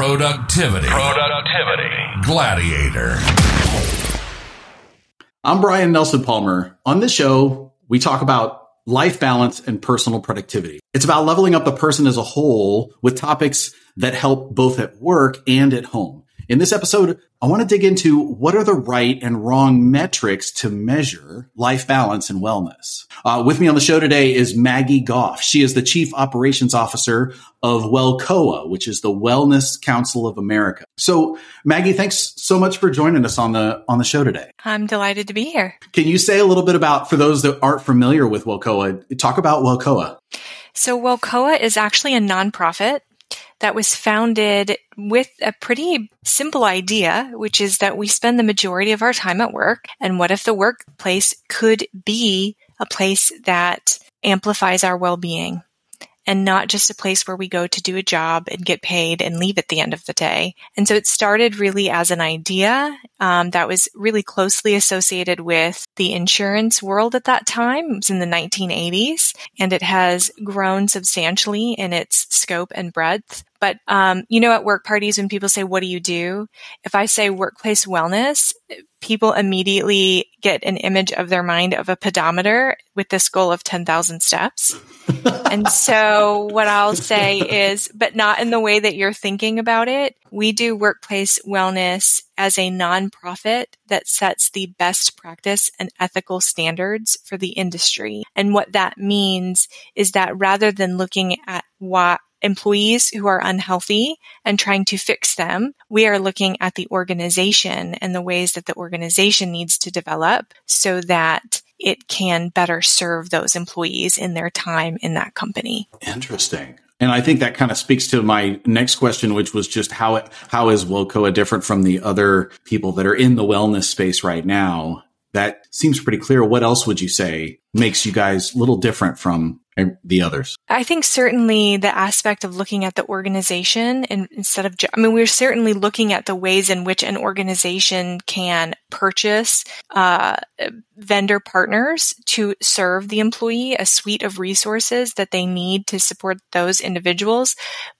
Productivity. Productivity. Gladiator. I'm Brian Nelson Palmer. On this show, we talk about life balance and personal productivity. It's about leveling up the person as a whole with topics that help both at work and at home. In this episode, I want to dig into what are the right and wrong metrics to measure life balance and wellness. Uh, with me on the show today is Maggie Gough. She is the Chief Operations Officer of WELCOA, which is the Wellness Council of America. So, Maggie, thanks so much for joining us on the on the show today. I'm delighted to be here. Can you say a little bit about, for those that aren't familiar with WELCOA, talk about WELCOA? So, WELCOA is actually a nonprofit that was founded with a pretty simple idea, which is that we spend the majority of our time at work. And what if the workplace could be a place that amplifies our well-being? And not just a place where we go to do a job and get paid and leave at the end of the day. And so it started really as an idea um, that was really closely associated with the insurance world at that time. It was in the 1980s, and it has grown substantially in its scope and breadth. But um, you know, at work parties, when people say, "What do you do?" If I say workplace wellness, people immediately get an image of their mind of a pedometer with this goal of 10,000 steps. and so what I'll say is, but not in the way that you're thinking about it. We do workplace wellness as a nonprofit that sets the best practice and ethical standards for the industry. And what that means is that rather than looking at what employees who are unhealthy and trying to fix them. We are looking at the organization and the ways that the organization needs to develop so that it can better serve those employees in their time in that company. Interesting. And I think that kind of speaks to my next question, which was just how how is WELCOA different from the other people that are in the wellness space right now? That seems pretty clear. What else would you say makes you guys a little different from the others? I think certainly the aspect of looking at the organization and instead of, I mean, we're certainly looking at the ways in which an organization can purchase uh, vendor partners to serve the employee a suite of resources that they need to support those individuals.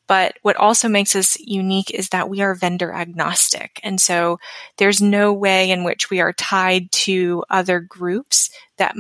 But what also makes us unique is that we are vendor agnostic. And so there's no way in which we are tied to other groups that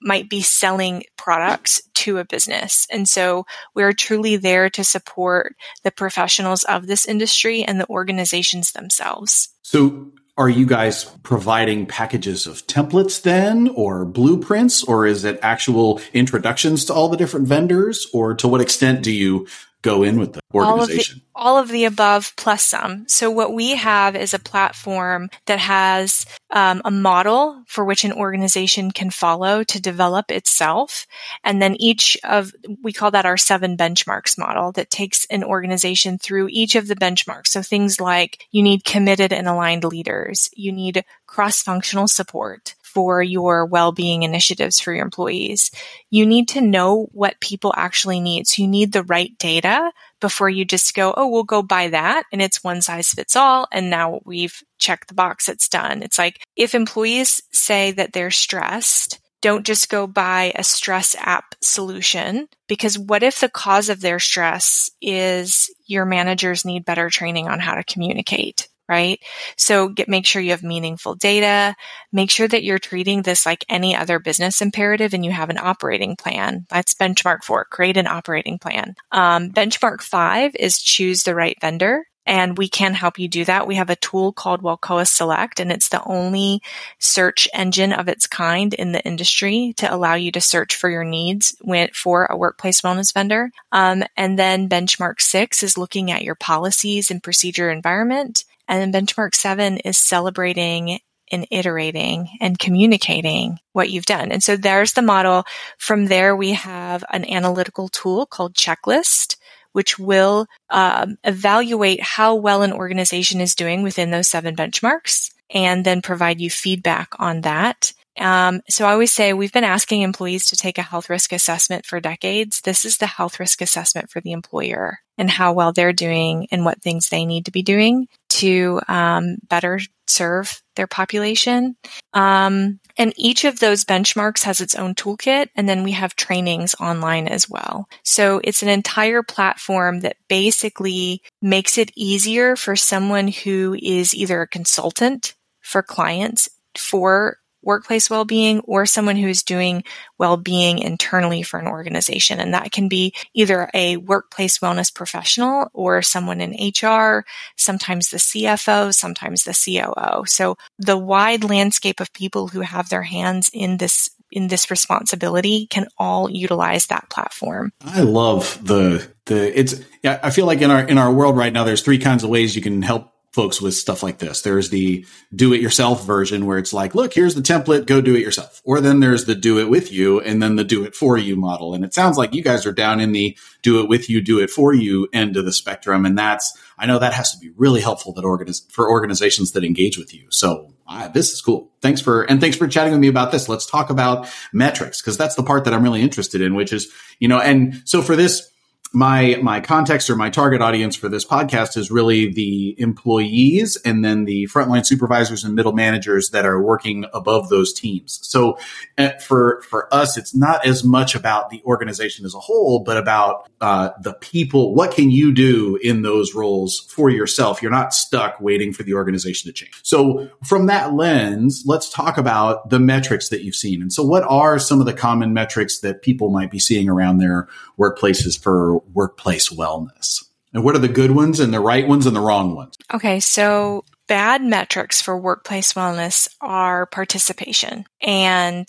might be selling products to a business. And so we're truly there to support the professionals of this industry and the organizations themselves. So are you guys providing packages of templates then or blueprints or is it actual introductions to all the different vendors or to what extent do you go in with the organization? All of the, all of the above plus some. So what we have is a platform that has um, a model for which an organization can follow to develop itself. And then each of, we call that our seven benchmarks model that takes an organization through each of the benchmarks. So things like you need committed and aligned leaders. You need cross-functional support for your well-being initiatives for your employees. You need to know what people actually need. So you need the right data before you just go, oh, we'll go buy that and it's one size fits all. And now we've checked the box, it's done. It's like if employees say that they're stressed, don't just go buy a stress app solution because what if the cause of their stress is your managers need better training on how to communicate? Right? So get, make sure you have meaningful data. Make sure that you're treating this like any other business imperative and you have an operating plan. That's benchmark four. Create an operating plan. Um, benchmark five is choose the right vendor. And we can help you do that. We have a tool called WELCOA Select, and it's the only search engine of its kind in the industry to allow you to search for your needs for a workplace wellness vendor. Um, and then benchmark six is looking at your policies and procedure environment. And then benchmark seven is celebrating and iterating and communicating what you've done. And so there's the model. From there, we have an analytical tool called Checklist, which will um, evaluate how well an organization is doing within those seven benchmarks and then provide you feedback on that. Um, so I always say we've been asking employees to take a health risk assessment for decades. This is the health risk assessment for the employer and how well they're doing and what things they need to be doing to um, better serve their population. Um, and each of those benchmarks has its own toolkit. And then we have trainings online as well. So it's an entire platform that basically makes it easier for someone who is either a consultant for clients for workplace well-being or someone who is doing well-being internally for an organization. And that can be either a workplace wellness professional or someone in HR, sometimes the CFO, sometimes the COO. So the wide landscape of people who have their hands in this in this responsibility can all utilize that platform. I love the the it's I feel like in our in our world right now there's three kinds of ways you can help folks with stuff like this. There's the do it yourself version where it's like, look, here's the template, go do it yourself. Or then there's the do it with you and then the do it for you model. And it sounds like you guys are down in the do it with you, do it for you end of the spectrum. And that's, I know that has to be really helpful that organiz- for organizations that engage with you. So this is cool. Thanks for, and thanks for chatting with me about this. Let's talk about metrics because that's the part that I'm really interested in, which is, you know, and so for this, my my context or my target audience for this podcast is really the employees and then the frontline supervisors and middle managers that are working above those teams. So uh, for for us, it's not as much about the organization as a whole, but about uh, the people. What can you do in those roles for yourself? You're not stuck waiting for the organization to change. So from that lens, let's talk about the metrics that you've seen. And so, what are some of the common metrics that people might be seeing around their workplaces for workplace wellness? And what are the good ones and the right ones and the wrong ones? Okay, so bad metrics for workplace wellness are participation. And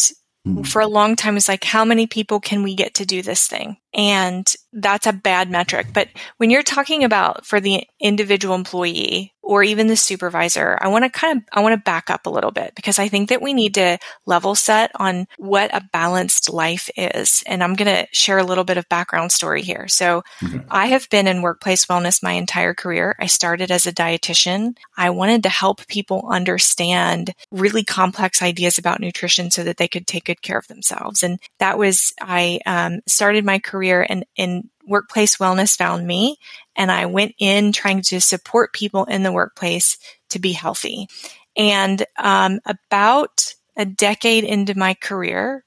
mm-hmm. for a long time, it's like, how many people can we get to do this thing? And that's a bad metric. But when you're talking about for the individual employee, or even the supervisor, I want to kind of, I want to back up a little bit because I think that we need to level set on what a balanced life is. And I'm going to share a little bit of background story here. So. I have been in workplace wellness my entire career. I started as a dietitian. I wanted to help people understand really complex ideas about nutrition so that they could take good care of themselves. And that was, I um, started my career in, in workplace wellness found me and I went in trying to support people in the workplace to be healthy. And um, about a decade into my career,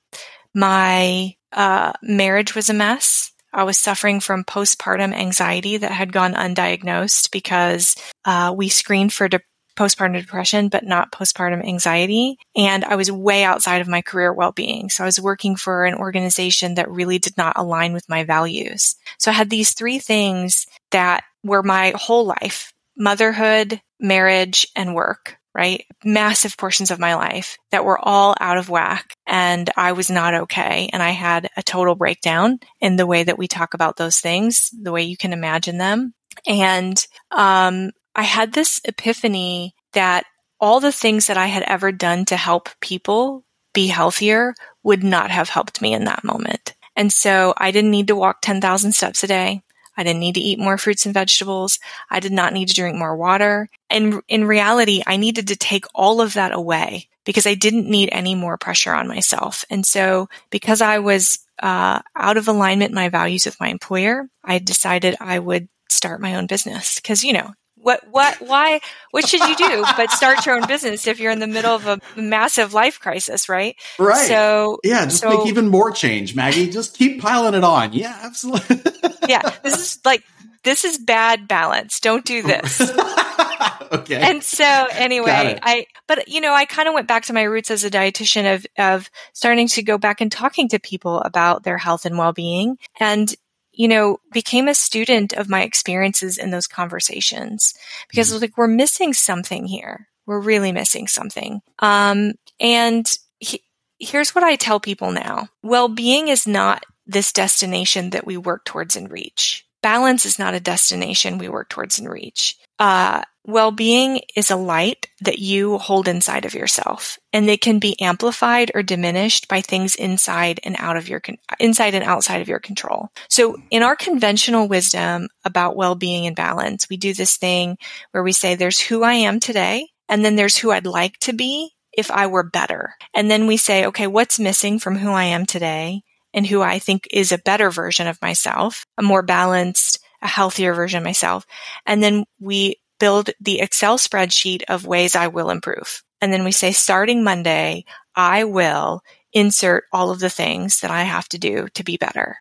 my uh, marriage was a mess. I was suffering from postpartum anxiety that had gone undiagnosed because uh, we screened for postpartum depression, but not postpartum anxiety. And I was way outside of my career well-being. So I was working for an organization that really did not align with my values. So I had these three things that were my whole life, motherhood, marriage, and work right? Massive portions of my life that were all out of whack and I was not okay. And I had a total breakdown in the way that we talk about those things, the way you can imagine them. And, um, I had this epiphany that all the things that I had ever done to help people be healthier would not have helped me in that moment. And so I didn't need to walk 10,000 steps a day. I didn't need to eat more fruits and vegetables. I did not need to drink more water. And in reality, I needed to take all of that away because I didn't need any more pressure on myself. And so because I was uh, out of alignment my values with my employer, I decided I would start my own business because, you know, what, what, why, what should you do but start your own business if you're in the middle of a massive life crisis, right? Right. So, yeah, just so, make even more change, Maggie. Just keep piling it on. Yeah, absolutely. yeah, this is like, this is bad balance. Don't do this. okay. And so anyway, I, but you know, I kind of went back to my roots as a dietitian of, of starting to go back and talking to people about their health and well-being. And you know, became a student of my experiences in those conversations because mm-hmm. like, we're missing something here. We're really missing something. Um, and he, here's what I tell people now. Well-being is not this destination that we work towards and reach. Balance is not a destination we work towards and reach. Uh, well-being is a light that you hold inside of yourself and it can be amplified or diminished by things inside and out of your inside and outside of your control. So in our conventional wisdom about well-being and balance, we do this thing where we say there's who I am today and then there's who I'd like to be if I were better. And then we say, okay, what's missing from who I am today and who I think is a better version of myself, a more balanced, a healthier version of myself. And then we build the Excel spreadsheet of ways I will improve. And then we say, starting Monday, I will insert all of the things that I have to do to be better.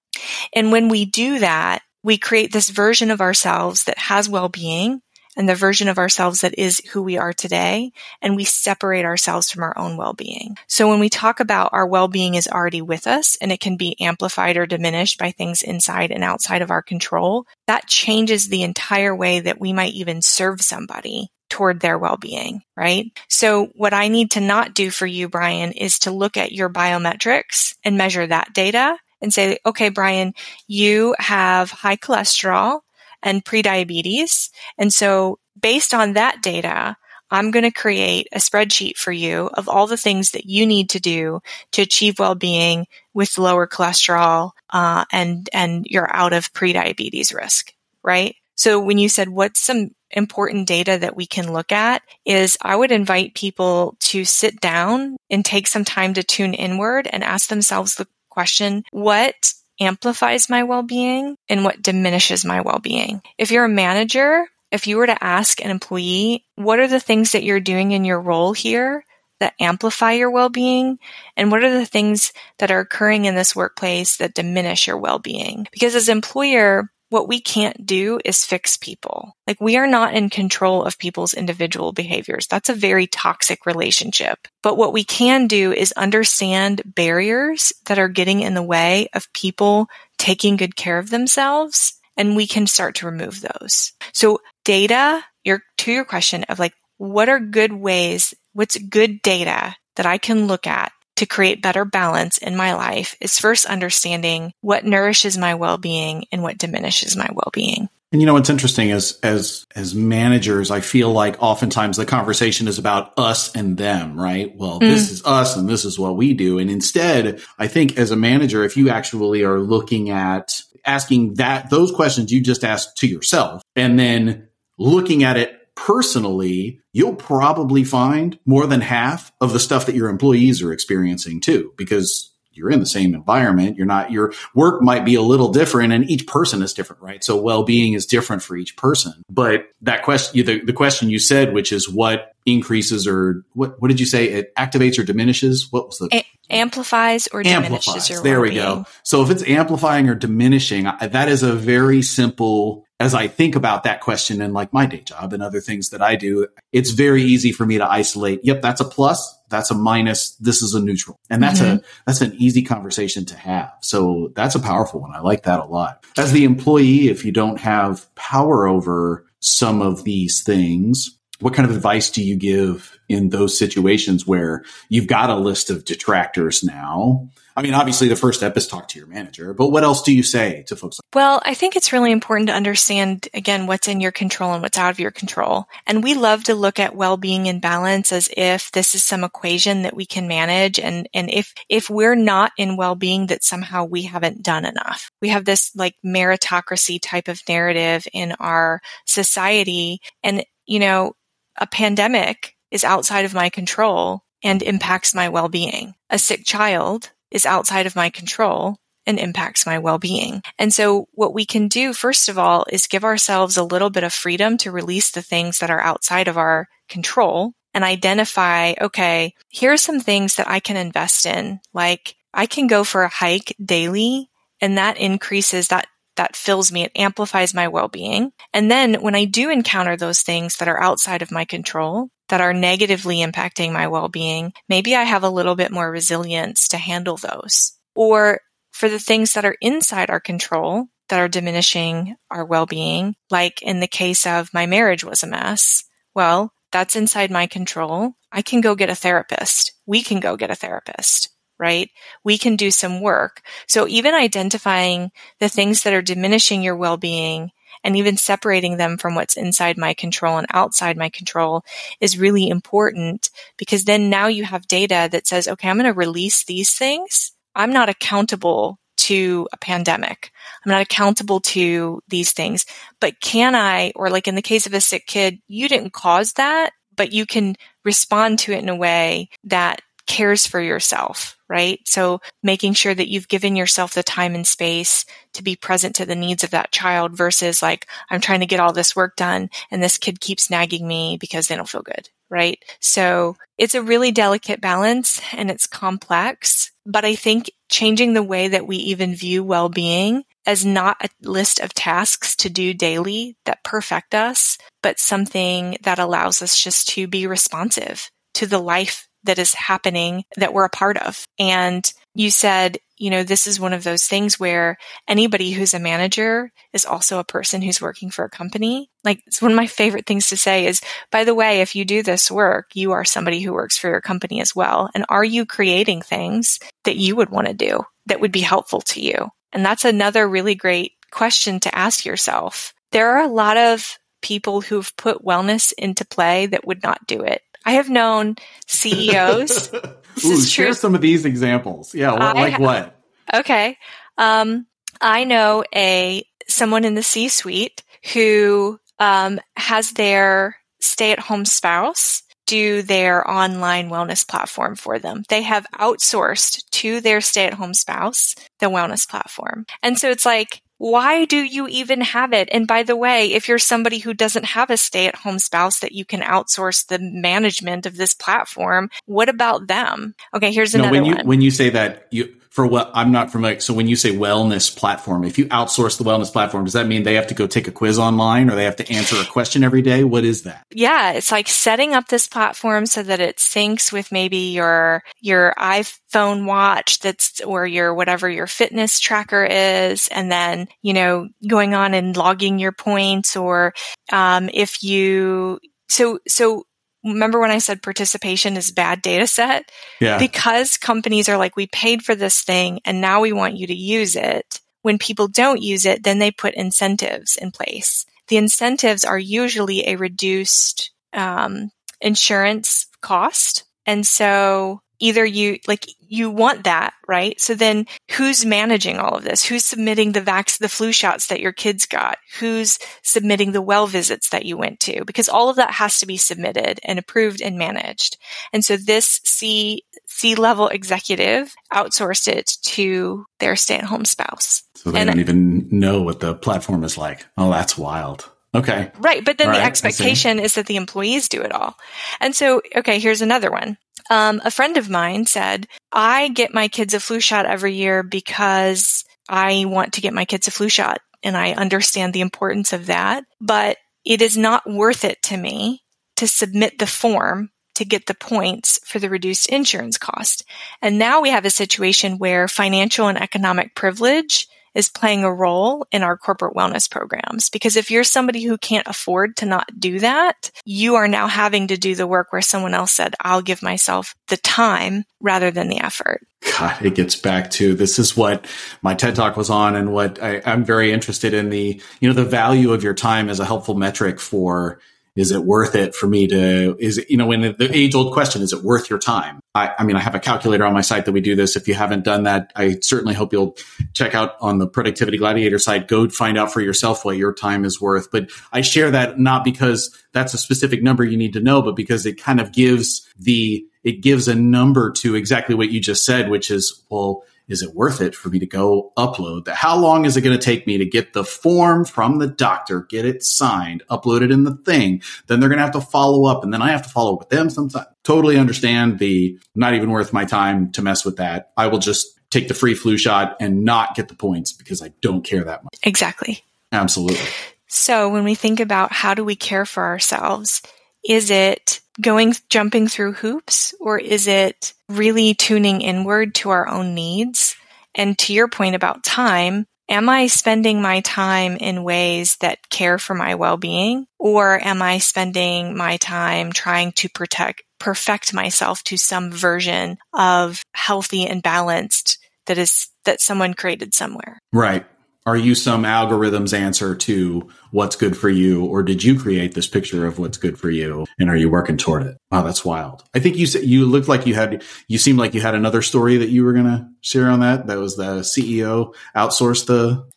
And when we do that, we create this version of ourselves that has well-being and the version of ourselves that is who we are today. And we separate ourselves from our own well-being. So when we talk about our well-being is already with us and it can be amplified or diminished by things inside and outside of our control, that changes the entire way that we might even serve somebody toward their well-being, right? So what I need to not do for you, Brian, is to look at your biometrics and measure that data and say, okay, Brian, you have high cholesterol and prediabetes. And so based on that data, I'm going to create a spreadsheet for you of all the things that you need to do to achieve well-being with lower cholesterol, uh, and, and you're out of prediabetes risk, right? So when you said what's some important data that we can look at is I would invite people to sit down and take some time to tune inward and ask themselves the question, what amplifies my well-being and what diminishes my well-being? If you're a manager, if you were to ask an employee, what are the things that you're doing in your role here that amplify your well-being and what are the things that are occurring in this workplace that diminish your well-being because as employer what we can't do is fix people. Like we are not in control of people's individual behaviors. That's a very toxic relationship. But what we can do is understand barriers that are getting in the way of people taking good care of themselves. And we can start to remove those. So data, your, to your question of like, what are good ways? What's good data that I can look at to create better balance in my life is first understanding what nourishes my well-being and what diminishes my well-being. And you know what's interesting is as as managers, I feel like oftentimes the conversation is about us and them, right? Well, mm. this is us and this is what we do. And instead, I think as a manager, if you actually are looking at asking that those questions you just asked to yourself and then looking at it personally, you'll probably find more than half of the stuff that your employees are experiencing too, because you're in the same environment. You're not, your work might be a little different and each person is different, right? So well-being is different for each person. But that question, the, the question you said, which is what increases or what, what did you say? It activates or diminishes? What was the? A- amplifies or amplifies. diminishes your There we go. So if it's amplifying or diminishing, that is a very simple as I think about that question and like my day job and other things that I do, it's very easy for me to isolate. Yep, that's a plus. That's a minus. This is a neutral. And that's mm-hmm. a, that's an easy conversation to have. So that's a powerful one. I like that a lot. As the employee, if you don't have power over some of these things, what kind of advice do you give in those situations where you've got a list of detractors now? I mean, obviously the first step is talk to your manager, but what else do you say to folks? Well, I think it's really important to understand again what's in your control and what's out of your control. And we love to look at well-being and balance as if this is some equation that we can manage and and if if we're not in well-being that somehow we haven't done enough. We have this like meritocracy type of narrative in our society and you know, a pandemic is outside of my control and impacts my well-being. A sick child is outside of my control and impacts my well-being. And so what we can do, first of all, is give ourselves a little bit of freedom to release the things that are outside of our control and identify, okay, here are some things that I can invest in. Like I can go for a hike daily and that increases that that fills me. It amplifies my well-being. And then when I do encounter those things that are outside of my control, that are negatively impacting my well-being, maybe I have a little bit more resilience to handle those. Or for the things that are inside our control that are diminishing our well-being, like in the case of my marriage was a mess. Well, that's inside my control. I can go get a therapist. We can go get a therapist, right? We can do some work. So even identifying the things that are diminishing your well-being and even separating them from what's inside my control and outside my control is really important because then now you have data that says, okay, I'm going to release these things. I'm not accountable to a pandemic. I'm not accountable to these things, but can I, or like in the case of a sick kid, you didn't cause that, but you can respond to it in a way that cares for yourself, right? So making sure that you've given yourself the time and space to be present to the needs of that child versus like, I'm trying to get all this work done and this kid keeps nagging me because they don't feel good, right? So it's a really delicate balance and it's complex, but I think changing the way that we even view well-being as not a list of tasks to do daily that perfect us, but something that allows us just to be responsive to the life that is happening that we're a part of. And you said, you know, this is one of those things where anybody who's a manager is also a person who's working for a company. Like it's one of my favorite things to say is, by the way, if you do this work, you are somebody who works for your company as well. And are you creating things that you would want to do that would be helpful to you? And that's another really great question to ask yourself. There are a lot of people who've put wellness into play that would not do it. I have known CEOs. Ooh, share some of these examples. Yeah, what, like ha- what? Okay. Um, I know a someone in the C-suite who um, has their stay-at-home spouse do their online wellness platform for them. They have outsourced to their stay-at-home spouse the wellness platform. And so it's like why do you even have it? And by the way, if you're somebody who doesn't have a stay at home spouse that you can outsource the management of this platform, what about them? Okay, here's another no, when you, one. When you say that, you, for what I'm not familiar. So when you say wellness platform, if you outsource the wellness platform, does that mean they have to go take a quiz online or they have to answer a question every day? What is that? Yeah, it's like setting up this platform so that it syncs with maybe your your iPhone watch that's or your whatever your fitness tracker is, and then you know going on and logging your points, or um, if you so so remember when I said participation is bad data set? Yeah. Because companies are like, we paid for this thing and now we want you to use it. When people don't use it, then they put incentives in place. The incentives are usually a reduced um, insurance cost. And so either you like you want that, right? So then who's managing all of this? Who's submitting the vax, the flu shots that your kids got? Who's submitting the well visits that you went to? Because all of that has to be submitted and approved and managed. And so this C, C level executive outsourced it to their stay at home spouse. So they and, don't even know what the platform is like. Oh, that's wild. Okay. Right. But then all the right, expectation is that the employees do it all. And so, okay, here's another one. Um, a friend of mine said, I get my kids a flu shot every year because I want to get my kids a flu shot and I understand the importance of that, but it is not worth it to me to submit the form to get the points for the reduced insurance cost. And now we have a situation where financial and economic privilege is playing a role in our corporate wellness programs. Because if you're somebody who can't afford to not do that, you are now having to do the work where someone else said, I'll give myself the time rather than the effort. God, it gets back to this is what my TED talk was on and what I, I'm very interested in the, you know, the value of your time as a helpful metric for is it worth it for me to is it, you know when the age old question is it worth your time? I, I, mean i have a calculator on my site that we do this. If you haven't done that i certainly hope you'll check out on the productivity gladiator site. Go find out for yourself what your time is worth. But i share that not because that's a specific number you need to know but because it kind of gives the it gives a number to exactly what you just said which is well is it worth it for me to go upload that? How long is it going to take me to get the form from the doctor, get it signed, upload it in the thing? Then they're going to have to follow up and then I have to follow up with them sometimes. Totally understand the not even worth my time to mess with that. I will just take the free flu shot and not get the points because I don't care that much. Exactly. Absolutely. So when we think about how do we care for ourselves, is it going, jumping through hoops or is it really tuning inward to our own needs? And to your point about time, am I spending my time in ways that care for my well-being or am I spending my time trying to protect, perfect myself to some version of healthy and balanced that is, that someone created somewhere? Right are you some algorithm's answer to what's good for you or did you create this picture of what's good for you and are you working toward it? Wow that's wild. I think you said you looked like you had you seemed like you had another story that you were going to share on that. That was the ceo outsourced the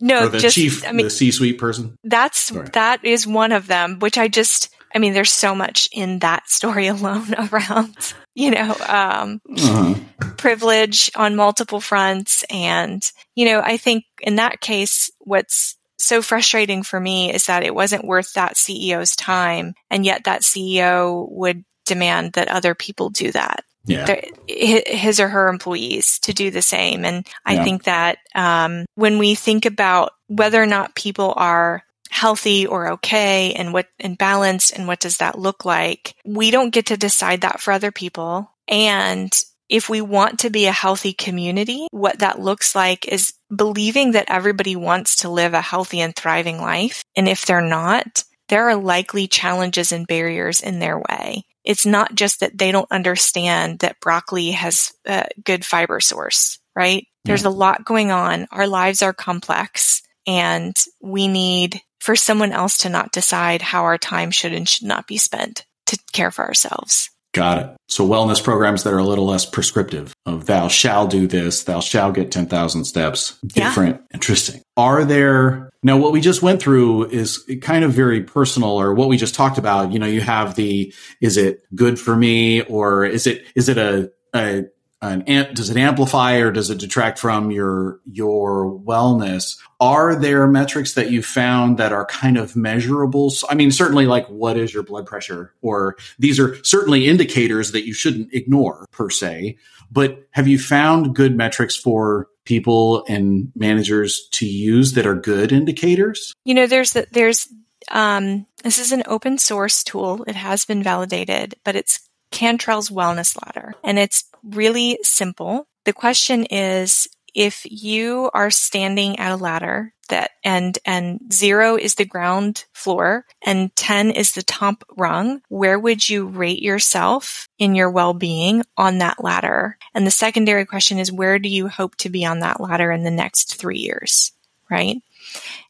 no the just, chief I mean, the c-suite person. that's Sorry. that is one of them which i just I mean, there's so much in that story alone around, you know, um, uh-huh. privilege on multiple fronts. And, you know, I think in that case, what's so frustrating for me is that it wasn't worth that CEO's time. And yet that CEO would demand that other people do that. Yeah. His or her employees to do the same. And I yeah. think that um, when we think about whether or not people are healthy or okay and what and balanced and what does that look like, we don't get to decide that for other people. And if we want to be a healthy community, what that looks like is believing that everybody wants to live a healthy and thriving life. And if they're not, there are likely challenges and barriers in their way. It's not just that they don't understand that broccoli has a good fiber source, right? There's a lot going on. Our lives are complex and we need for someone else to not decide how our time should and should not be spent to care for ourselves. Got it. So wellness programs that are a little less prescriptive of thou shall do this, thou shall get 10,000 steps. Different. Yeah. Interesting. Are there, now what we just went through is kind of very personal or what we just talked about. You know, you have the, is it good for me or is it, is it a, a an amp, does it amplify or does it detract from your your wellness? Are there metrics that you found that are kind of measurable? I mean certainly like what is your blood pressure? Or these are certainly indicators that you shouldn't ignore per se but have you found good metrics for people and managers to use that are good indicators? You know there's the, there's um, this is an open source tool. It has been validated but it's Cantril's Wellness Ladder. And it's really simple. The question is if you are standing at a ladder that and and 0 is the ground floor and 10 is the top rung, where would you rate yourself in your well-being on that ladder? And the secondary question is where do you hope to be on that ladder in the next 3 years, right?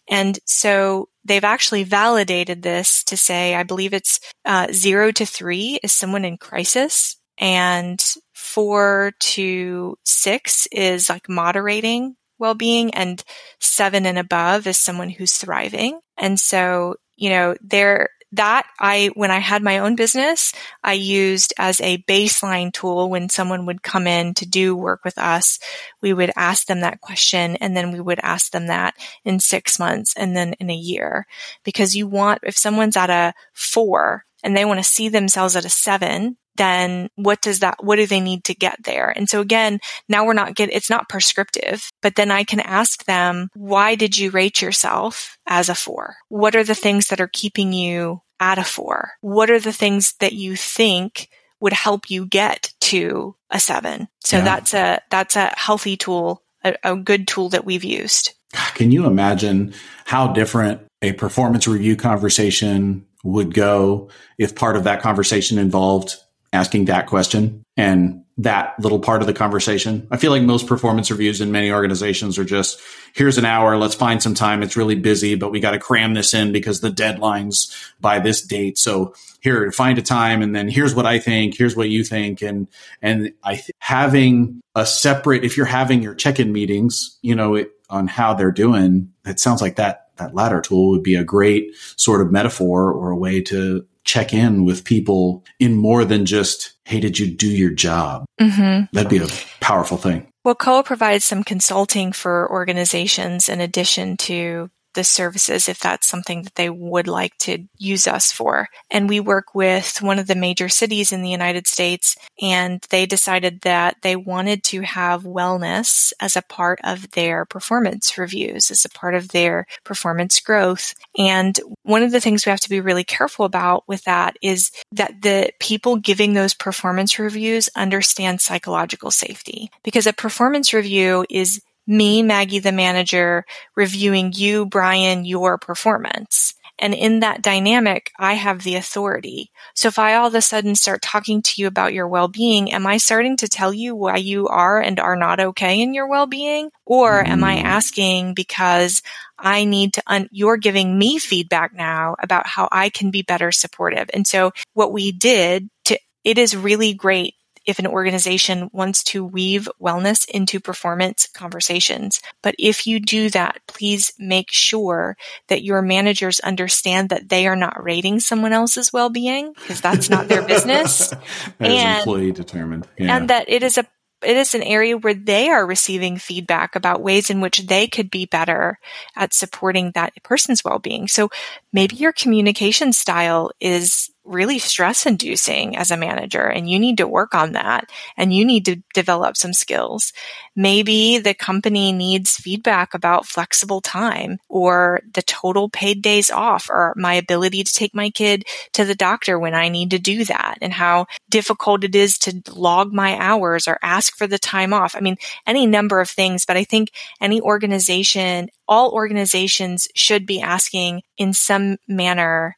And so they've actually validated this to say, I believe it's uh, zero to three is someone in crisis, and four to six is like moderating well-being, and seven and above is someone who's thriving. And so, you know, they're that I, when I had my own business, I used as a baseline tool when someone would come in to do work with us. We would ask them that question and then we would ask them that in six months and then in a year. Because you want, if someone's at a four and they want to see themselves at a seven, then what does that, what do they need to get there? And so again, now we're not get, it's not prescriptive, but then I can ask them, why did you rate yourself as a four? What are the things that are keeping you at a four? What are the things that you think would help you get to a seven? So yeah. that's a, that's a healthy tool, a, a good tool that we've used. Can you imagine how different a performance review conversation would go if part of that conversation involved asking that question and that little part of the conversation. I feel like most performance reviews in many organizations are just, here's an hour. Let's find some time. It's really busy, but we got to cram this in because the deadline's by this date. So here, find a time. And then here's what I think. Here's what you think. And, and I, th- having a separate, if you're having your check-in meetings, you know, it, on how they're doing, it sounds like that, that ladder tool would be a great sort of metaphor or a way to check in with people in more than just, hey, did you do your job? Mm-hmm. That'd be a powerful thing. WELCOA provides some consulting for organizations in addition to the services if that's something that they would like to use us for. And we work with one of the major cities in the United States and they decided that they wanted to have wellness as a part of their performance reviews, as a part of their performance growth. And one of the things we have to be really careful about with that is that the people giving those performance reviews understand psychological safety because a performance review is me, Maggie, the manager, reviewing you, Brian, your performance. And in that dynamic, I have the authority. So if I all of a sudden start talking to you about your well-being, am I starting to tell you why you are and are not okay in your well-being? Or am I mm. asking because I need to, un- you're giving me feedback now about how I can be better supportive. And so what we did to, it is really great if an organization wants to weave wellness into performance conversations. But if you do that, please make sure that your managers understand that they are not rating someone else's well-being because that's not their business. and, employee determined. Yeah. And that it is a it is an area where they are receiving feedback about ways in which they could be better at supporting that person's well-being. So maybe your communication style is really stress inducing as a manager and you need to work on that and you need to develop some skills. Maybe the company needs feedback about flexible time or the total paid days off or my ability to take my kid to the doctor when I need to do that and how difficult it is to log my hours or ask for the time off. I mean, any number of things, but I think any organization, all organizations should be asking in some manner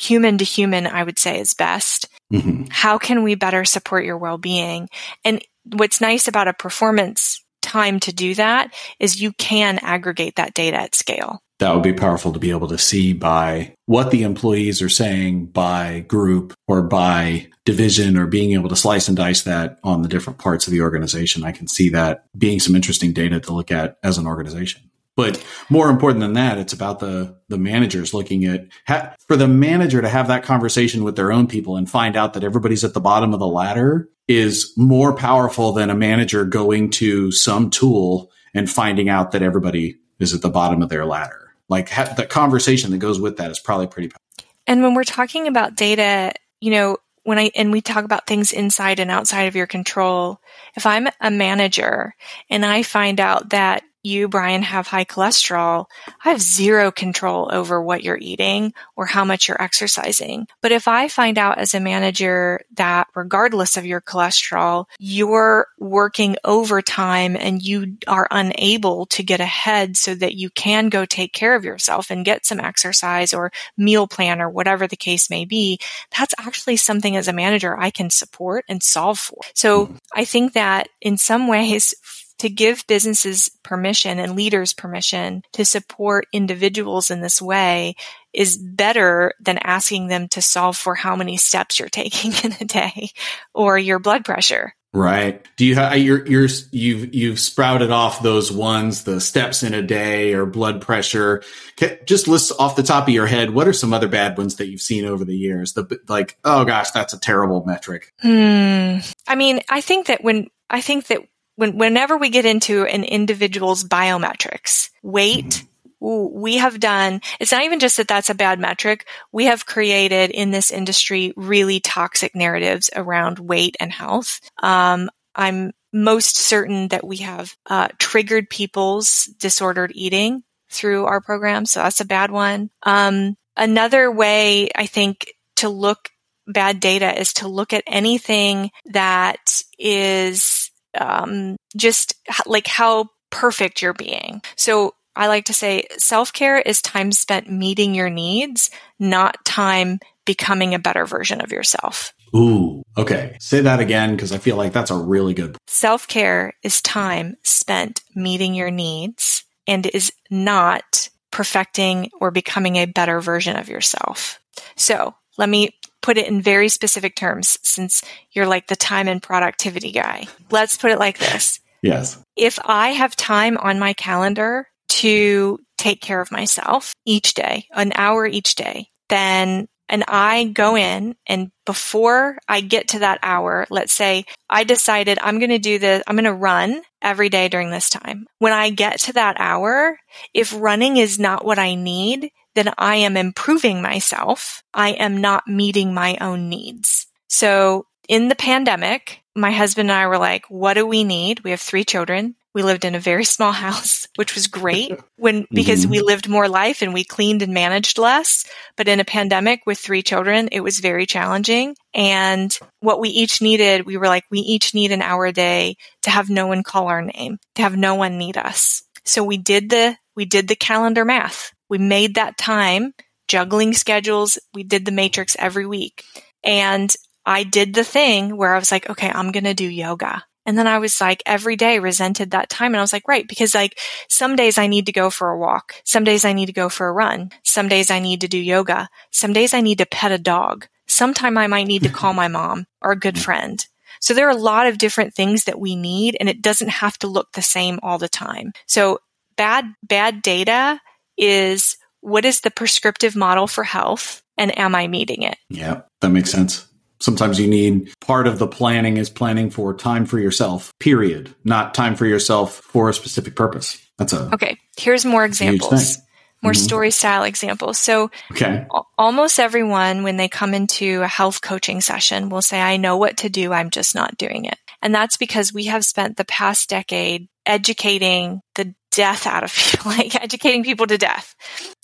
human to human, I would say is best. Mm-hmm. How can we better support your well-being? And what's nice about a performance time to do that is you can aggregate that data at scale. That would be powerful to be able to see by what the employees are saying by group or by division or being able to slice and dice that on the different parts of the organization. I can see that being some interesting data to look at as an organization. But more important than that, it's about the the managers looking at ha- for the manager to have that conversation with their own people and find out that everybody's at the bottom of the ladder is more powerful than a manager going to some tool and finding out that everybody is at the bottom of their ladder. Like ha- the conversation that goes with that is probably pretty. Powerful. And when we're talking about data, you know, when I, and we talk about things inside and outside of your control, if I'm a manager and I find out that you, Brian, have high cholesterol, I have zero control over what you're eating or how much you're exercising. But if I find out as a manager that regardless of your cholesterol, you're working overtime and you are unable to get ahead so that you can go take care of yourself and get some exercise or meal plan or whatever the case may be, that's actually something as a manager I can support and solve for. So I think that in some ways, to give businesses permission and leaders permission to support individuals in this way is better than asking them to solve for how many steps you're taking in a day or your blood pressure. Right. Do you have you're, you're you've you've sprouted off those ones, the steps in a day or blood pressure? Just list off the top of your head. What are some other bad ones that you've seen over the years? The like, oh gosh, that's a terrible metric. Hmm. I mean, I think that when I think that when, whenever we get into an individual's biometrics, weight, we have done, it's not even just that that's a bad metric. We have created in this industry really toxic narratives around weight and health. Um, I'm most certain that we have uh, triggered people's disordered eating through our program. So that's a bad one. Um, another way I think to look bad data is to look at anything that is um, just like how perfect you're being. So I like to say self care is time spent meeting your needs, not time becoming a better version of yourself. Ooh, okay. Say that again because I feel like that's a really good. Self care is time spent meeting your needs and is not perfecting or becoming a better version of yourself. So let me put it in very specific terms since you're like the time and productivity guy. Let's put it like this. Yes. If I have time on my calendar to take care of myself each day, an hour each day, then and I go in and before I get to that hour, let's say I decided I'm going to do this, I'm going to run every day during this time. When I get to that hour, if running is not what I need, then I am improving myself. I am not meeting my own needs. So in the pandemic, my husband and I were like, what do we need? We have three children. We lived in a very small house, which was great when, because mm-hmm. we lived more life and we cleaned and managed less. But in a pandemic with three children, it was very challenging. And what we each needed, we were like, we each need an hour a day to have no one call our name, to have no one need us. So we did the, we did the calendar math. We made that time juggling schedules. We did the matrix every week. And I did the thing where I was like, okay, I'm going to do yoga. And then I was like, every day resented that time. And I was like, right, because like some days I need to go for a walk. Some days I need to go for a run. Some days I need to do yoga. Some days I need to pet a dog. Sometime I might need to call my mom or a good friend. So there are a lot of different things that we need and it doesn't have to look the same all the time. So bad, bad data is what is the prescriptive model for health and am I meeting it? Yeah, that makes sense. Sometimes you need part of the planning is planning for time for yourself, period, not time for yourself for a specific purpose. That's a okay. Here's more examples, more mm-hmm. story style examples. So, okay. almost everyone, when they come into a health coaching session, will say, I know what to do. I'm just not doing it. And that's because we have spent the past decade educating the death out of people, like educating people to death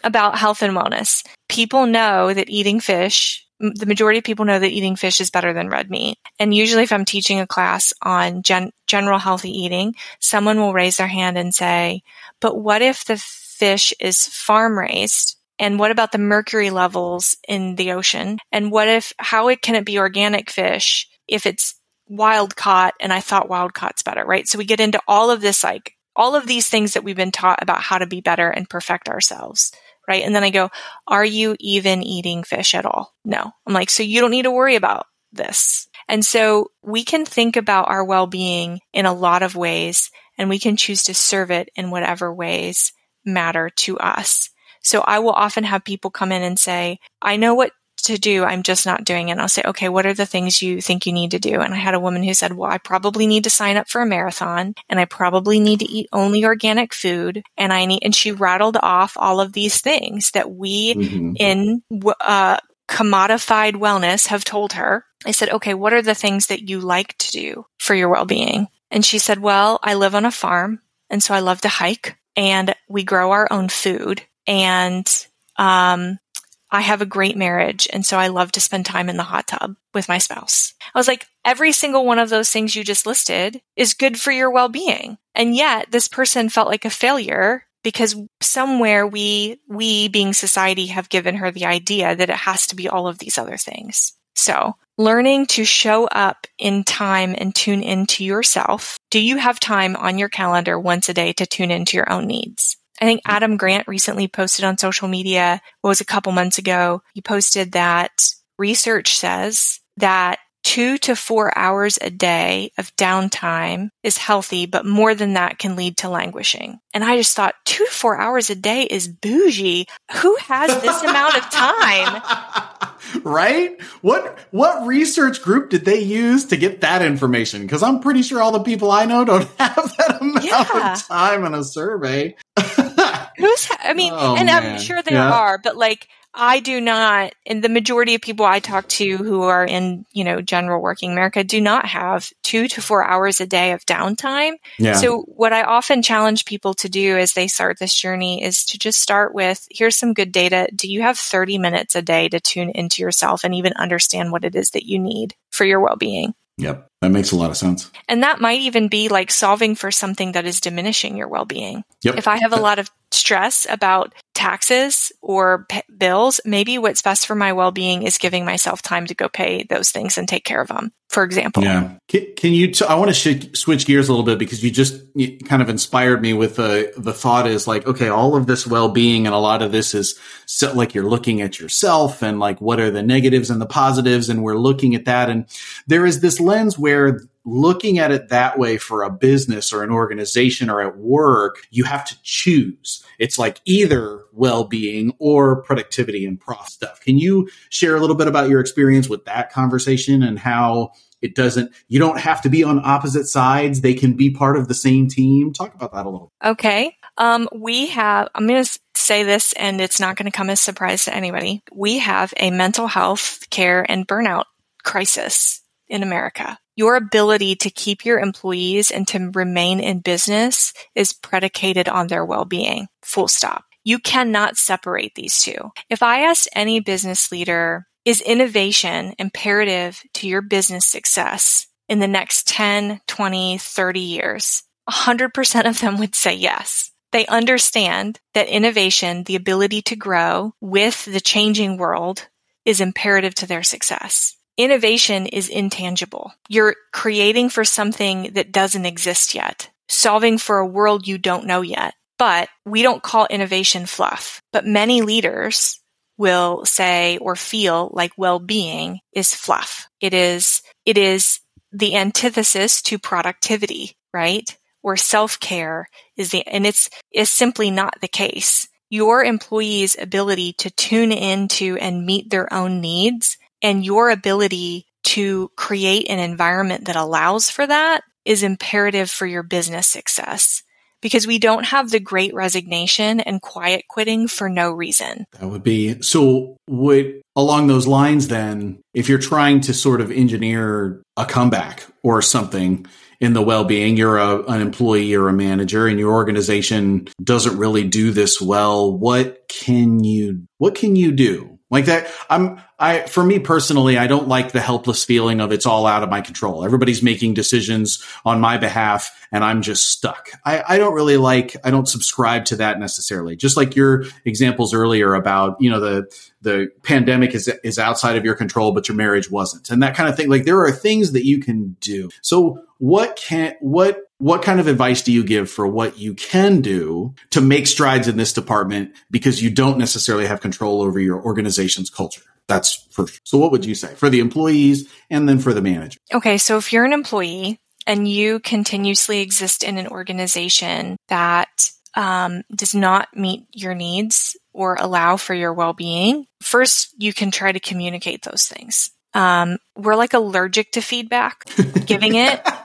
about health and wellness. People know that eating fish, the majority of people know that eating fish is better than red meat. And usually if I'm teaching a class on gen- general healthy eating, someone will raise their hand and say, but what if the fish is farm raised? And what about the mercury levels in the ocean? And what if, how it, can it be organic fish if it's wild caught and I thought wild caught's better, right? So we get into all of this, like all of these things that we've been taught about how to be better and perfect ourselves, right? And then I go, are you even eating fish at all? No. I'm like, so you don't need to worry about this. And so we can think about our well-being in a lot of ways and we can choose to serve it in whatever ways matter to us. So I will often have people come in and say, I know what to do. I'm just not doing it. And I'll say, okay, what are the things you think you need to do? And I had a woman who said, well, I probably need to sign up for a marathon and I probably need to eat only organic food. And I need, and she rattled off all of these things that we mm-hmm. in, uh, commodified wellness have told her. I said, okay, what are the things that you like to do for your well-being? And she said, well, I live on a farm and so I love to hike and we grow our own food and um, I have a great marriage. And so I love to spend time in the hot tub with my spouse. I was like, every single one of those things you just listed is good for your well-being. And yet this person felt like a failure because somewhere we, we being society have given her the idea that it has to be all of these other things. So learning to show up in time and tune into yourself. Do you have time on your calendar once a day to tune into your own needs? I think Adam Grant recently posted on social media, what was a couple months ago, he posted that research says that two to four hours a day of downtime is healthy, but more than that can lead to languishing. And I just thought two to four hours a day is bougie. Who has this amount of time? right? What what research group did they use to get that information? Because I'm pretty sure all the people I know don't have that amount yeah. of time in a survey. Who's? I mean, oh, and man. I'm sure there yeah. are, but like I do not, and the majority of people I talk to who are in, you know, general working America do not have two to four hours a day of downtime. Yeah. So what I often challenge people to do as they start this journey is to just start with, here's some good data. Do you have 30 minutes a day to tune into yourself and even understand what it is that you need for your well-being? Yep. That makes a lot of sense. And that might even be like solving for something that is diminishing your well-being. Yep. If I have a lot of stress about taxes or p- bills, maybe what's best for my well-being is giving myself time to go pay those things and take care of them. For example. Yeah. Can, can you? T- I want to sh- switch gears a little bit because you just you kind of inspired me with the the thought is like, okay, all of this well-being and a lot of this is so, like you're looking at yourself and like what are the negatives and the positives, and we're looking at that, and there is this lens where looking at it that way for a business or an organization or at work, you have to choose. It's like either well-being or productivity and prof stuff. Can you share a little bit about your experience with that conversation and how it doesn't, you don't have to be on opposite sides. They can be part of the same team. Talk about that a little. Okay. Um, we have, I'm going to say this and it's not going to come as a surprise to anybody. We have a mental health care and burnout crisis in America. Your ability to keep your employees and to remain in business is predicated on their well-being. Full stop. You cannot separate these two. If I asked any business leader, is innovation imperative to your business success in the next 10, 20, 30 years? 100% of them would say yes. They understand that innovation, the ability to grow with the changing world is imperative to their success innovation is intangible. You're creating for something that doesn't exist yet, solving for a world you don't know yet. But we don't call innovation fluff. But many leaders will say or feel like well-being is fluff. It is, it is the antithesis to productivity, right? Or self-care is the, and it's, is simply not the case. Your employees' ability to tune into and meet their own needs and your ability to create an environment that allows for that is imperative for your business success because we don't have the great resignation and quiet quitting for no reason. That would be so would along those lines then if you're trying to sort of engineer a comeback or something in the well-being you're a, an employee or a manager and your organization doesn't really do this well what can you what can you do like that, I'm, I, for me personally, I don't like the helpless feeling of it's all out of my control. Everybody's making decisions on my behalf and I'm just stuck. I, I don't really like, I don't subscribe to that necessarily. Just like your examples earlier about, you know, the, the pandemic is, is outside of your control, but your marriage wasn't and that kind of thing. Like there are things that you can do. So what can, what what kind of advice do you give for what you can do to make strides in this department because you don't necessarily have control over your organization's culture? That's for sure. So what would you say for the employees and then for the manager? Okay. So if you're an employee and you continuously exist in an organization that um, does not meet your needs or allow for your well-being, first you can try to communicate those things. Um, we're like allergic to feedback, giving it.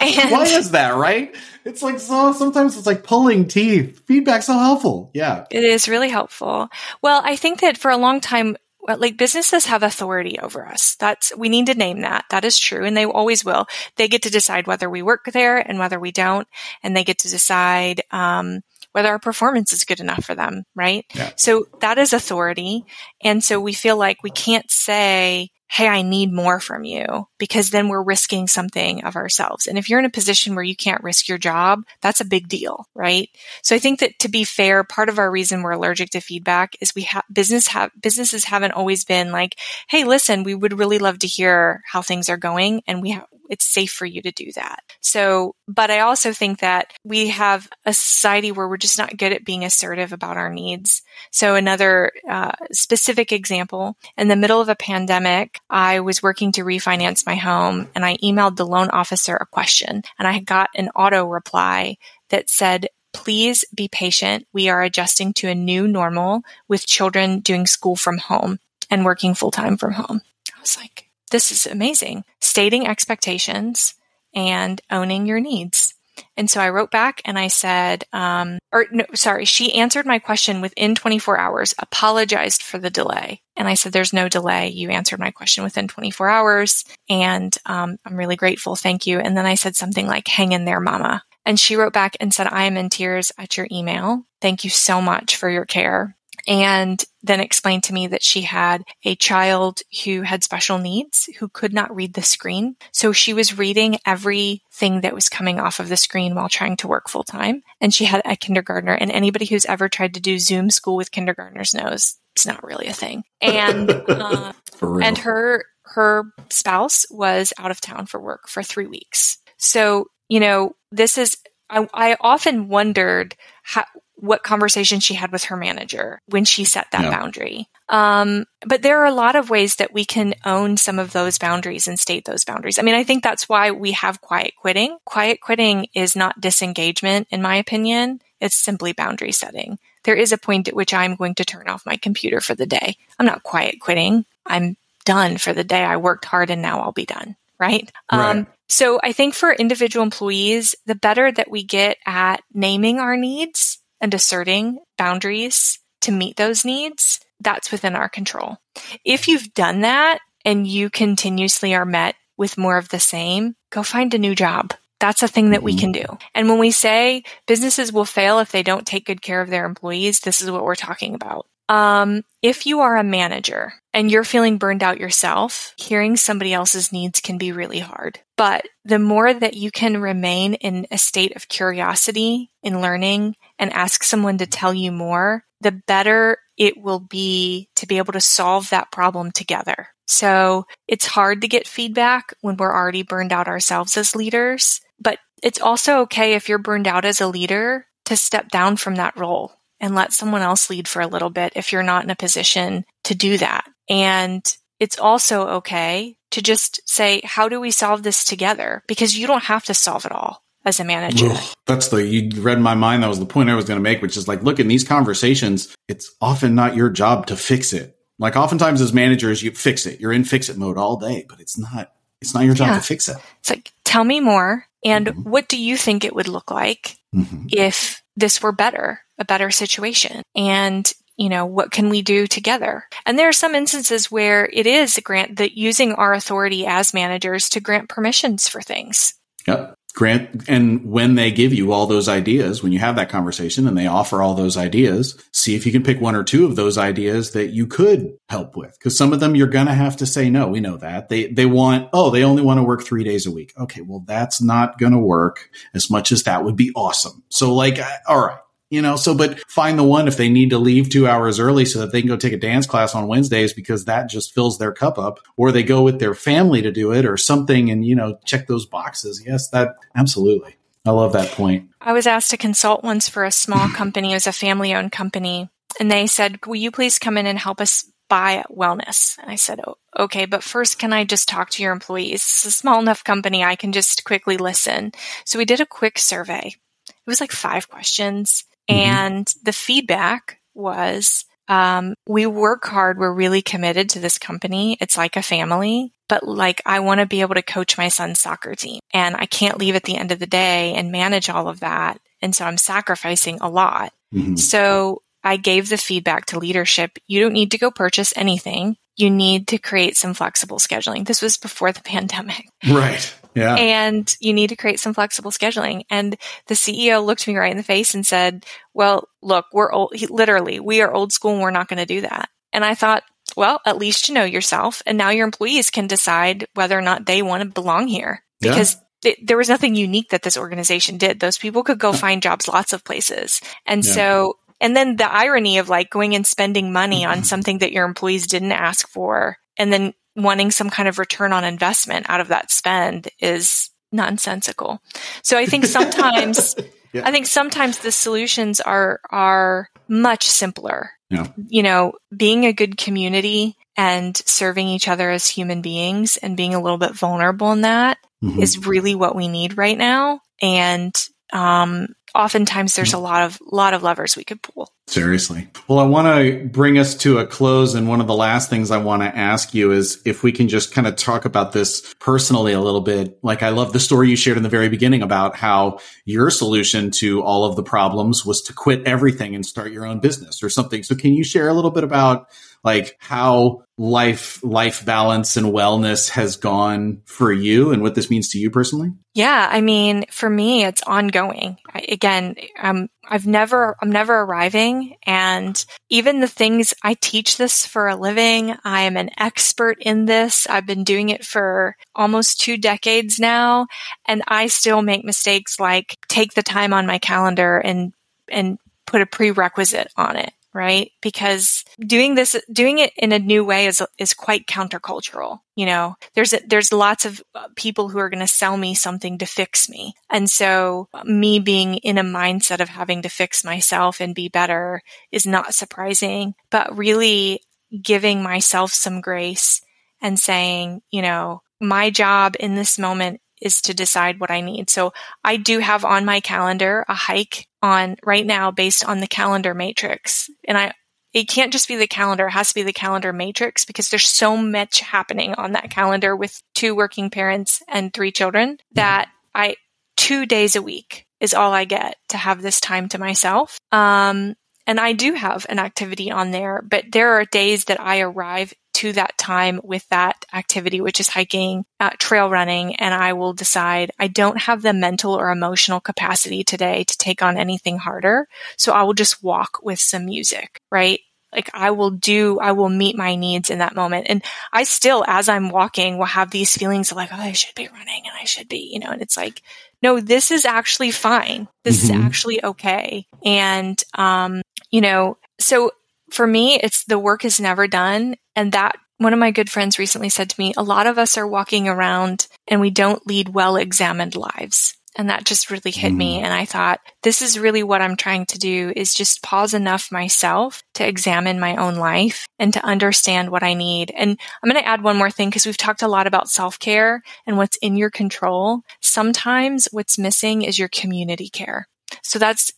And Why is that, right? It's like so sometimes it's like pulling teeth. Feedback's so helpful. Yeah. It is really helpful. Well, I think that for a long time, like businesses have authority over us. That's, we need to name that. That is true. And they always will. They get to decide whether we work there and whether we don't. And they get to decide, um, whether our performance is good enough for them, right? Yeah. So that is authority. And so we feel like we can't say, Hey, I need more from you because then we're risking something of ourselves. And if you're in a position where you can't risk your job, that's a big deal, right? So I think that to be fair, part of our reason we're allergic to feedback is we have business have businesses haven't always been like, Hey, listen, we would really love to hear how things are going. And we have, it's safe for you to do that. So, but I also think that we have a society where we're just not good at being assertive about our needs. So another uh, specific example, in the middle of a pandemic, I was working to refinance my home and I emailed the loan officer a question and I got an auto reply that said, please be patient. We are adjusting to a new normal with children doing school from home and working full time from home. I was like, this is amazing. Stating expectations and owning your needs. And so I wrote back and I said, um, or no, sorry, she answered my question within 24 hours, apologized for the delay. And I said, there's no delay. You answered my question within 24 hours. And, um, I'm really grateful. Thank you. And then I said something like, hang in there, mama. And she wrote back and said, I am in tears at your email. Thank you so much for your care and then explained to me that she had a child who had special needs who could not read the screen. So she was reading everything that was coming off of the screen while trying to work full time. And she had a kindergartner and anybody who's ever tried to do Zoom school with kindergartners knows it's not really a thing. And, uh, and her, her spouse was out of town for work for three weeks. So, you know, this is, I, I often wondered how, what conversation she had with her manager when she set that yeah. boundary. Um, but there are a lot of ways that we can own some of those boundaries and state those boundaries. I mean, I think that's why we have quiet quitting. Quiet quitting is not disengagement, in my opinion. It's simply boundary setting. There is a point at which I'm going to turn off my computer for the day. I'm not quiet quitting. I'm done for the day. I worked hard and now I'll be done. Right. right. Um, so I think for individual employees, the better that we get at naming our needs and asserting boundaries to meet those needs, that's within our control. If you've done that and you continuously are met with more of the same, go find a new job. That's a thing that we can do. And when we say businesses will fail if they don't take good care of their employees, this is what we're talking about. Um, if you are a manager and you're feeling burned out yourself, hearing somebody else's needs can be really hard. But the more that you can remain in a state of curiosity in learning and ask someone to tell you more, the better it will be to be able to solve that problem together. So it's hard to get feedback when we're already burned out ourselves as leaders, but it's also okay if you're burned out as a leader to step down from that role and let someone else lead for a little bit if you're not in a position to do that. And it's also okay to just say, how do we solve this together? Because you don't have to solve it all as a manager. Ugh, that's the, you read my mind. That was the point I was going to make, which is like, look, in these conversations, it's often not your job to fix it. Like oftentimes as managers, you fix it. You're in fix it mode all day, but it's not, it's not your job Yeah. to fix it. It's like, tell me more. And Mhm. what do you think it would look like Mhm. if this were better, a better situation? And, you know, what can we do together? And there are some instances where it is a grant that using our authority as managers to grant permissions for things. Yep. Grant, and when they give you all those ideas, when you have that conversation and they offer all those ideas, see if you can pick one or two of those ideas that you could help with. Cause some of them you're going to have to say no. We know that they, they want, oh, they only want to work three days a week. Okay. Well, that's not going to work as much as that would be awesome. So like, all right. You know, so, but find the one if they need to leave two hours early so that they can go take a dance class on Wednesdays because that just fills their cup up, or they go with their family to do it or something and, you know, check those boxes. Yes, that absolutely. I love that point. I was asked to consult once for a small company. It was a family owned company. And they said, Will you please come in and help us buy wellness? And I said, oh, Okay, but first, can I just talk to your employees? It's a small enough company. I can just quickly listen. So we did a quick survey. It was like five questions. Mhm. And the feedback was, um, we work hard. We're really committed to this company. It's like a family, but like I want to be able to coach my son's soccer team and I can't leave at the end of the day and manage all of that. And so I'm sacrificing a lot. Mhm. So I gave the feedback to leadership. You don't need to go purchase anything. You need to create some flexible scheduling. This was before the pandemic Right. Yeah. and you need to create some flexible scheduling. And the CEO looked me right in the face and said, well, look, we're old, he, literally, we are old school and we're not going to do that. And I thought, well, at least you know yourself. And now your employees can decide whether or not they want to belong here Yeah. because th- there was nothing unique that this organization did. Those people could go find jobs lots of places. And Yeah. so, and then the irony of like going and spending money on mm-hmm. something that your employees didn't ask for and then wanting some kind of return on investment out of that spend is nonsensical. So I think sometimes Yeah. I think sometimes the solutions are are much simpler. Yeah. You know, being a good community and serving each other as human beings and being a little bit vulnerable in that Mhm. is really what we need right now. And um, oftentimes there's mm-hmm. a lot of lot of levers we could pull. Seriously. Well, I want to bring us to a close. And one of the last things I want to ask you is if we can just kind of talk about this personally a little bit. Like, I love the story you shared in the very beginning about how your solution to all of the problems was to quit everything and start your own business or something. So, can you share a little bit about like how life, life balance and wellness has gone for you and what this means to you personally? Yeah, I mean, for me, it's ongoing. I, again, um, I've never, I'm never arriving, and even the things I teach this for a living. I am an expert in this. I've been doing it for almost two decades now, and I still make mistakes like take the time on my calendar and and put a prerequisite on it right? Because doing this, doing it in a new way is, is quite countercultural. You know, there's, a, there's lots of uh, people who are going to sell me something to fix me. And so me being in a mindset of having to fix myself and be better is not surprising, but really giving myself some grace and saying, you know, my job in this moment is to decide what I need. So I do have on my calendar a hike on right now based on the calendar matrix. And I, it can't just be the calendar. It has to be the calendar matrix because there's so much happening on that calendar with two working parents and three children that I, two days a week is all I get to have this time to myself. Um, and I do have an activity on there, but there are days that I arrive to that time with that activity, which is hiking, uh, trail running, and I will decide I don't have the mental or emotional capacity today to take on anything harder. So I will just walk with some music, right? Like I will do, I will meet my needs in that moment. And I still, as I'm walking, will have these feelings of like, oh, I should be running and I should be, you know, and it's like, no, this is actually fine. This Mhm. is actually okay. And, um, you know, so for me, it's the work is never done. And that one of my good friends recently said to me, a lot of us are walking around and we don't lead well examined lives. And that just really hit me. Mm. And I thought, this is really what I'm trying to do is just pause enough myself to examine my own life and to understand what I need. And I'm going to add one more thing because we've talked a lot about self care and what's in your control. Sometimes what's missing is your community care. So that's,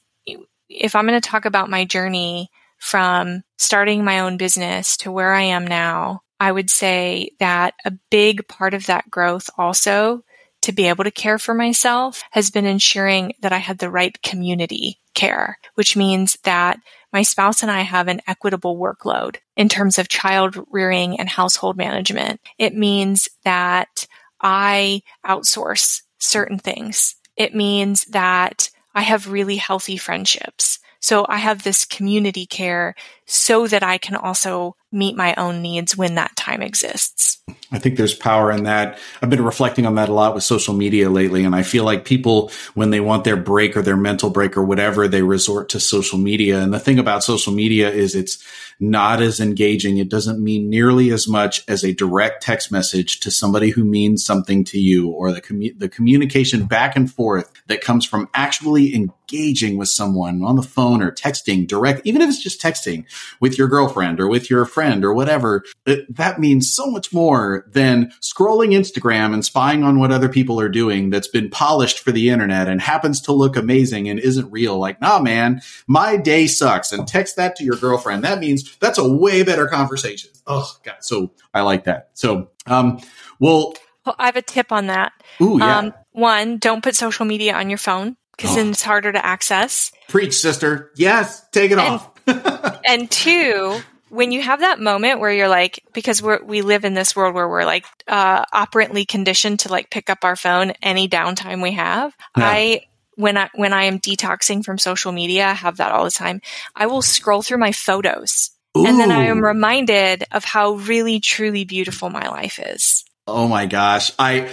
if I'm going to talk about my journey, from starting my own business to where I am now, I would say that a big part of that growth also to be able to care for myself has been ensuring that I had the right community care, which means that my spouse and I have an equitable workload in terms of child rearing and household management. It means that I outsource certain things. It means that I have really healthy friendships. So I have this community care so that I can also meet my own needs when that time exists. I think there's power in that. I've been reflecting on that a lot with social media lately. And I feel like people, when they want their break or their mental break or whatever, they resort to social media. And the thing about social media is it's not as engaging. It doesn't mean nearly as much as a direct text message to somebody who means something to you or the, commu- the communication back and forth that comes from actually engaging with someone on the phone or texting direct, even if it's just texting with your girlfriend or with your friend or whatever. It, that means so much more than scrolling Instagram and spying on what other people are doing that's been polished for the internet and happens to look amazing and isn't real. Like, nah, man, my day sucks and text that to your girlfriend. That means that's a way better conversation. Oh God. So I like that. So, um, well, well I have a tip on that. Ooh, yeah. Um, one, don't put social media on your phone because oh. then it's harder to access. Preach, sister. Yes. Take it and, off. and two, when you have that moment where you're like, because we we live in this world where we're like, uh, operantly conditioned to like pick up our phone any downtime we have. Yeah. I, when I, when I am detoxing from social media, I have that all the time. I will scroll through my photos Ooh. And then I am reminded of how really, truly beautiful my life is. Oh my gosh. I,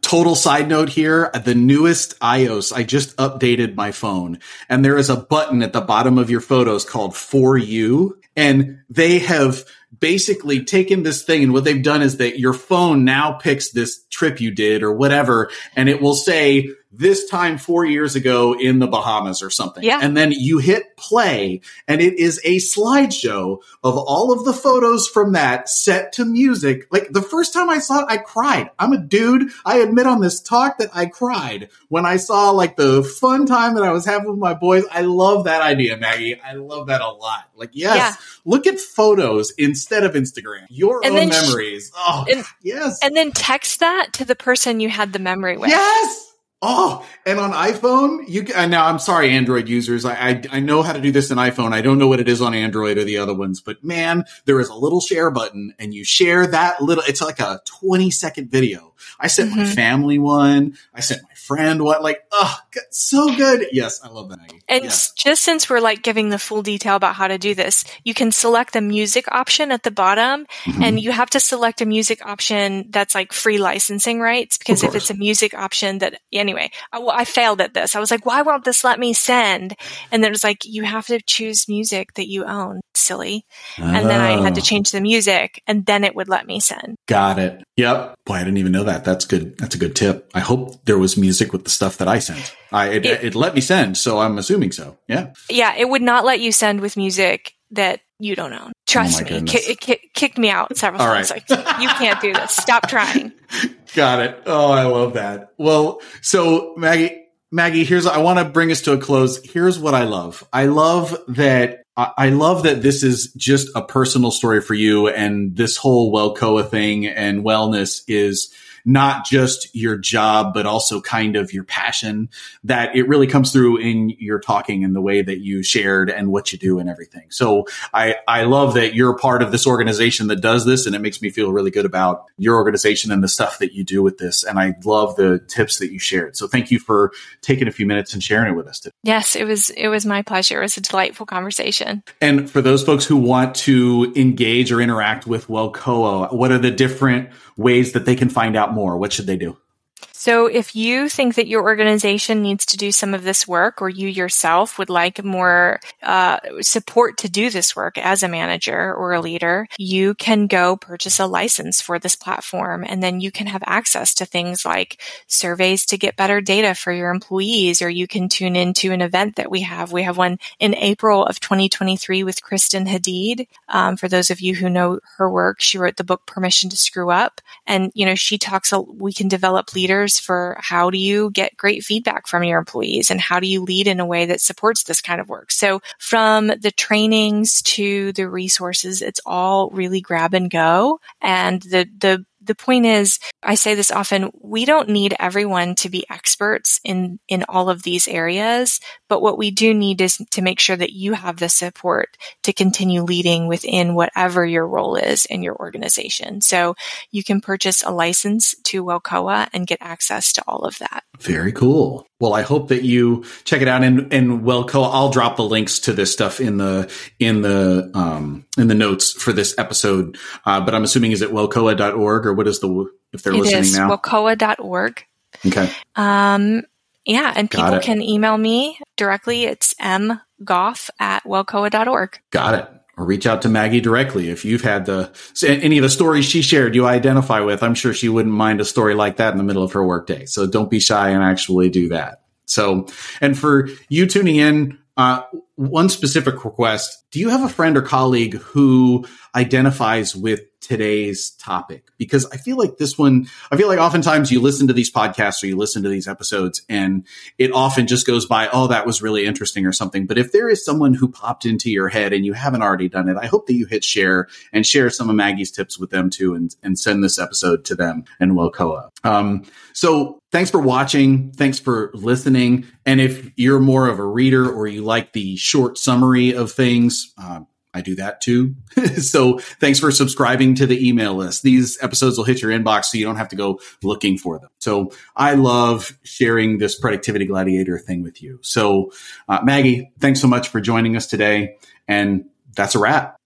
total side note here, the newest iOS, I just updated my phone and there is a button at the bottom of your photos called for you. And they have basically taken this thing and what they've done is that your phone now picks this trip you did or whatever and it will say this time four years ago in the Bahamas or something. Yeah. And then you hit play and it is a slideshow of all of the photos from that set to music. Like the first time I saw it, I cried. I'm a dude. I admit on this talk that I cried when I saw like the fun time that I was having with my boys. I love that idea, Maggie. I love that a lot. Like, yes, yeah. look at photos instead of Instagram. Your and own memories. Sh- oh, and, yes. And then text that to the person you had the memory with. Yes. Oh, and on iPhone, you can, now I'm sorry, Android users. I, I, I know how to do this in iPhone. I don't know what it is on Android or the other ones, but man, there is a little share button and you share that little, it's like a 20 second video. I sent mm-hmm. my family one. I sent my friend one. Like, oh, so good. Yes, I love that. Maggie. And yes. just since we're like giving the full detail about how to do this, you can select the music option at the bottom mm-hmm. and you have to select a music option that's like free licensing rights because if it's a music option that, anyway, I, well, I failed at this. I was like, why won't this let me send? And then it was like, you have to choose music that you own. Silly. Oh. And then I had to oh. change the music and then it would let me send. Got it. Yep. Boy, I didn't even know that. That's good. That's a good tip. I hope there was music with the stuff that I sent. I it, it, it let me send, so I'm assuming so. Yeah. Yeah, it would not let you send with music that you don't own. Oh Trust oh me, it, ki- kicked me out several All times. Right. Like, you can't do this. Stop trying. Got it. Oh, I love that. Well, so Maggie, Maggie, here's I want to bring us to a close. Here's what I love. I love that I love that this is just a personal story for you and this whole WELCOA thing and wellness is not just your job, but also kind of your passion that it really comes through in your talking and the way that you shared and what you do and everything. So I, I love that you're part of this organization that does this and it makes me feel really good about your organization and the stuff that you do with this. And I love the tips that you shared. So thank you for taking a few minutes and sharing it with us today. Yes, it was, it was my pleasure. It was a delightful conversation. And for those folks who want to engage or interact with WELCOA, what are the different ways that they can find out more? What should they do? So if you think that your organization needs to do some of this work or you yourself would like more uh, support to do this work as a manager or a leader, you can go purchase a license for this platform and then you can have access to things like surveys to get better data for your employees or you can tune into an event that we have. We have one in April of 2023 with Kristen Hadeed. Um, for those of you who know her work, she wrote the book Permission to Screw Up and, you know, she talks, we can develop leaders for how do you get great feedback from your employees and how do you lead in a way that supports this kind of work. So from the trainings to the resources, it's all really grab and go. And the, the the point is, I say this often, we don't need everyone to be experts in, in all of these areas, but what we do need is to make sure that you have the support to continue leading within whatever your role is in your organization. So you can purchase a license to WELCOA and get access to all of that. Very cool. Well, I hope that you check it out and, and WELCOA. I'll drop the links to this stuff in the, in the, um, in the notes for this episode. Uh, but I'm assuming is it welcoa.org or what is the, if they're it listening is now? Welcoa.org. Okay. Um, yeah, and people can email me directly. It's mgough at welcoa.org. Got it. Or reach out to Maggie directly if you've had the any of the stories she shared you identify with. I'm sure she wouldn't mind a story like that in the middle of her workday. So don't be shy and actually do that. So, and for you tuning in, uh, one specific request. Do you have a friend or colleague who identifies with today's topic? Because I feel like this one, I feel like oftentimes you listen to these podcasts or you listen to these episodes and it often just goes by, oh, that was really interesting or something. But if there is someone who popped into your head and you haven't already done it, I hope that you hit share and share some of Maggie's tips with them too and, and send this episode to them and WELCOA. Um, so thanks for watching. Thanks for listening. And if you're more of a reader or you like the short summary of things. Uh, I do that too. so thanks for subscribing to the email list. These episodes will hit your inbox so you don't have to go looking for them. So I love sharing this productivity gladiator thing with you. So uh, Maggie, thanks so much for joining us today. And that's a wrap.